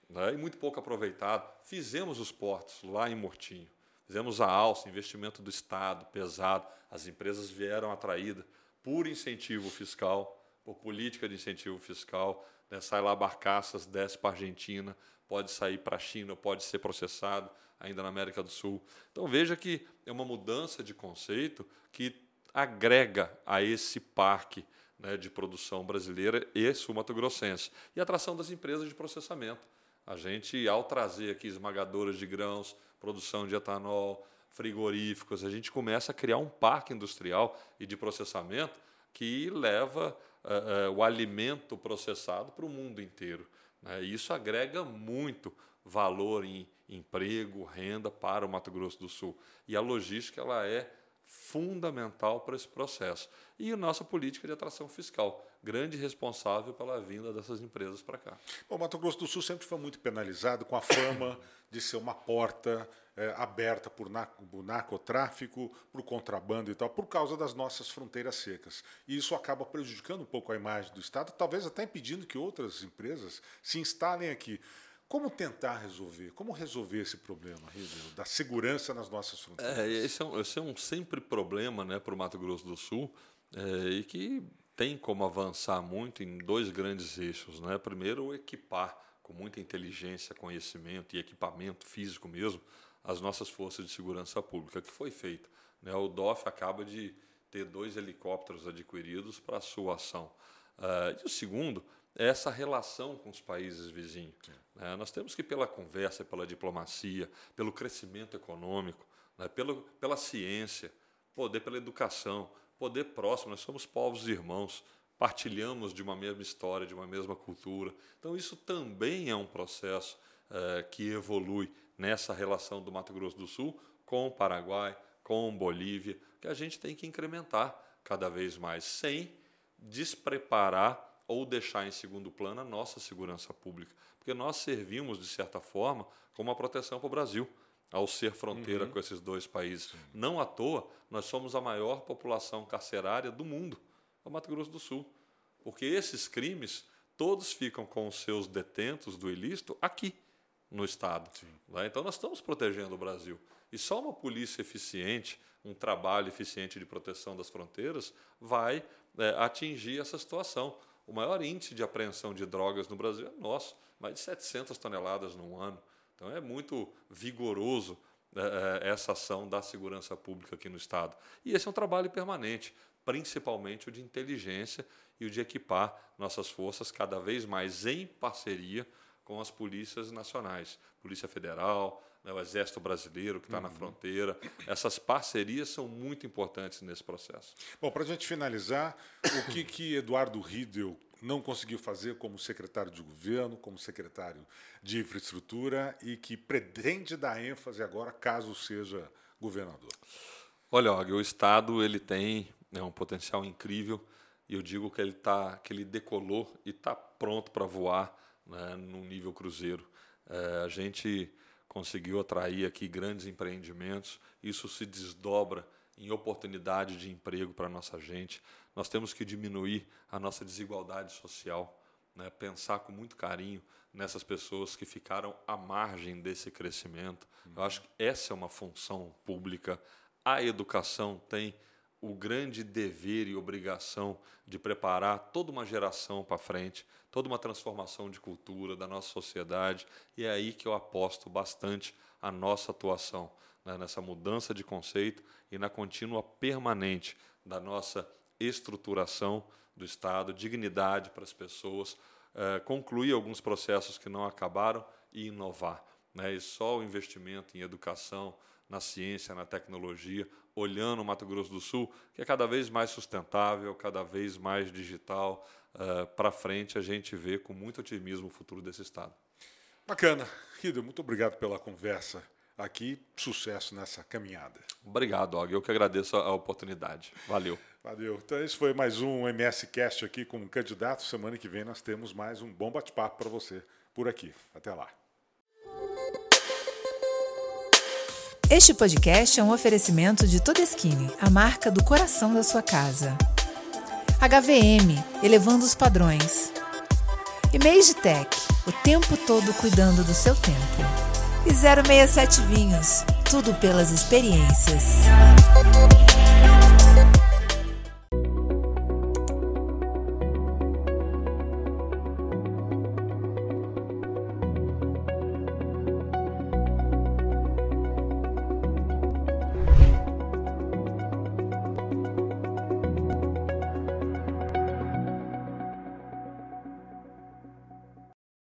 né? e muito pouco aproveitado. Fizemos os portos lá em Mortinho. Fizemos a alça, investimento do Estado, pesado. As empresas vieram atraídas por incentivo fiscal, por política de incentivo fiscal. Né? Sai lá barcaças, desce para a Argentina, pode sair para a China, pode ser processado ainda na América do Sul. Então veja que é uma mudança de conceito que agrega a esse parque né, de produção brasileira e sul-mato-grossense. E a atração das empresas de processamento. A gente, ao trazer aqui esmagadoras de grãos, produção de etanol, frigoríficos, a gente começa a criar um parque industrial e de processamento que leva uh, uh, o alimento processado para o mundo inteiro. Né? E isso agrega muito valor em emprego, renda para o Mato Grosso do Sul. E a logística ela é fundamental para esse processo. E a nossa política de atração fiscal, grande responsável pela vinda dessas empresas para cá. Bom, o Mato Grosso do Sul sempre foi muito penalizado com a fama de ser uma porta é, aberta por, o narcotráfico, por contrabando e tal, por causa das nossas fronteiras secas. E isso acaba prejudicando um pouco a imagem do Estado, talvez até impedindo que outras empresas se instalem aqui. Como tentar resolver? Como resolver esse problema, Rígido, da segurança nas nossas fronteiras? É, esse, é um, esse é um sempre problema né, para o Mato Grosso do Sul é, e que tem como avançar muito em dois grandes eixos. Né? Primeiro, equipar com muita inteligência, conhecimento e equipamento físico mesmo as nossas forças de segurança pública, que foi feito. Né? O DOF acaba de ter dois helicópteros adquiridos para a sua ação. Uh, e o segundo é essa relação com os países vizinhos. Né? Nós temos que, pela conversa, pela diplomacia, pelo crescimento econômico, né? pelo, pela ciência, poder pela educação, poder próximo, nós somos povos irmãos, partilhamos de uma mesma história, de uma mesma cultura. Então, isso também é um processo uh, que evolui nessa relação do Mato Grosso do Sul com o Paraguai, com Bolívia, que a gente tem que incrementar cada vez mais, sem despreparar ou deixar em segundo plano a nossa segurança pública. Porque nós servimos, de certa forma, como uma proteção para o Brasil, ao ser fronteira uhum. com esses dois países. Sim. Não à toa, nós somos a maior população carcerária do mundo, o Mato Grosso do Sul. Porque esses crimes, todos ficam com os seus detentos do ilícito aqui no Estado. Né? Então, nós estamos protegendo o Brasil. E só uma polícia eficiente, um trabalho eficiente de proteção das fronteiras, vai é, atingir essa situação. O maior índice de apreensão de drogas no Brasil é nosso, mais de 700 toneladas no ano. Então, é muito vigoroso é, é, essa ação da segurança pública aqui no Estado. E esse é um trabalho permanente, principalmente o de inteligência e o de equipar nossas forças cada vez mais em parceria com as polícias nacionais, Polícia Federal, né, o Exército Brasileiro que está uhum. na fronteira. Essas parcerias são muito importantes nesse processo. Bom, para a gente finalizar, o que, que Eduardo Riedel não conseguiu fazer como secretário de governo, como secretário de infraestrutura e que pretende dar ênfase agora caso seja governador? Olha, Og, o Estado ele tem né, um potencial incrível e eu digo que ele, tá, que ele decolou e está pronto para voar né, no nível cruzeiro. É, a gente conseguiu atrair aqui grandes empreendimentos, isso se desdobra em oportunidade de emprego para nossa gente. Nós temos que diminuir a nossa desigualdade social, né, pensar com muito carinho nessas pessoas que ficaram à margem desse crescimento. Eu acho que essa é uma função pública. A educação tem o grande dever e obrigação de preparar toda uma geração para frente, toda uma transformação de cultura da nossa sociedade, e é aí que eu aposto bastante a nossa atuação, né, nessa mudança de conceito e na contínua permanente da nossa estruturação do Estado, dignidade para as pessoas, eh, concluir alguns processos que não acabaram e inovar. Né, e só o investimento em educação, na ciência, na tecnologia, olhando o Mato Grosso do Sul, que é cada vez mais sustentável, cada vez mais digital. Uh, Para frente, a gente vê com muito otimismo o futuro desse Estado. Bacana. Rido, muito obrigado pela conversa aqui. Sucesso nessa caminhada. Obrigado, Og. Eu que agradeço a oportunidade. Valeu. Valeu. Então, esse foi mais um MS Cast aqui com um candidato. Semana que vem nós temos mais um bom bate-papo para você por aqui. Até lá. Este podcast é um oferecimento de Todeskine, a marca do coração da sua casa. HVM, elevando os padrões. E Tech, o tempo todo cuidando do seu tempo. E 067 Vinhos, tudo pelas experiências.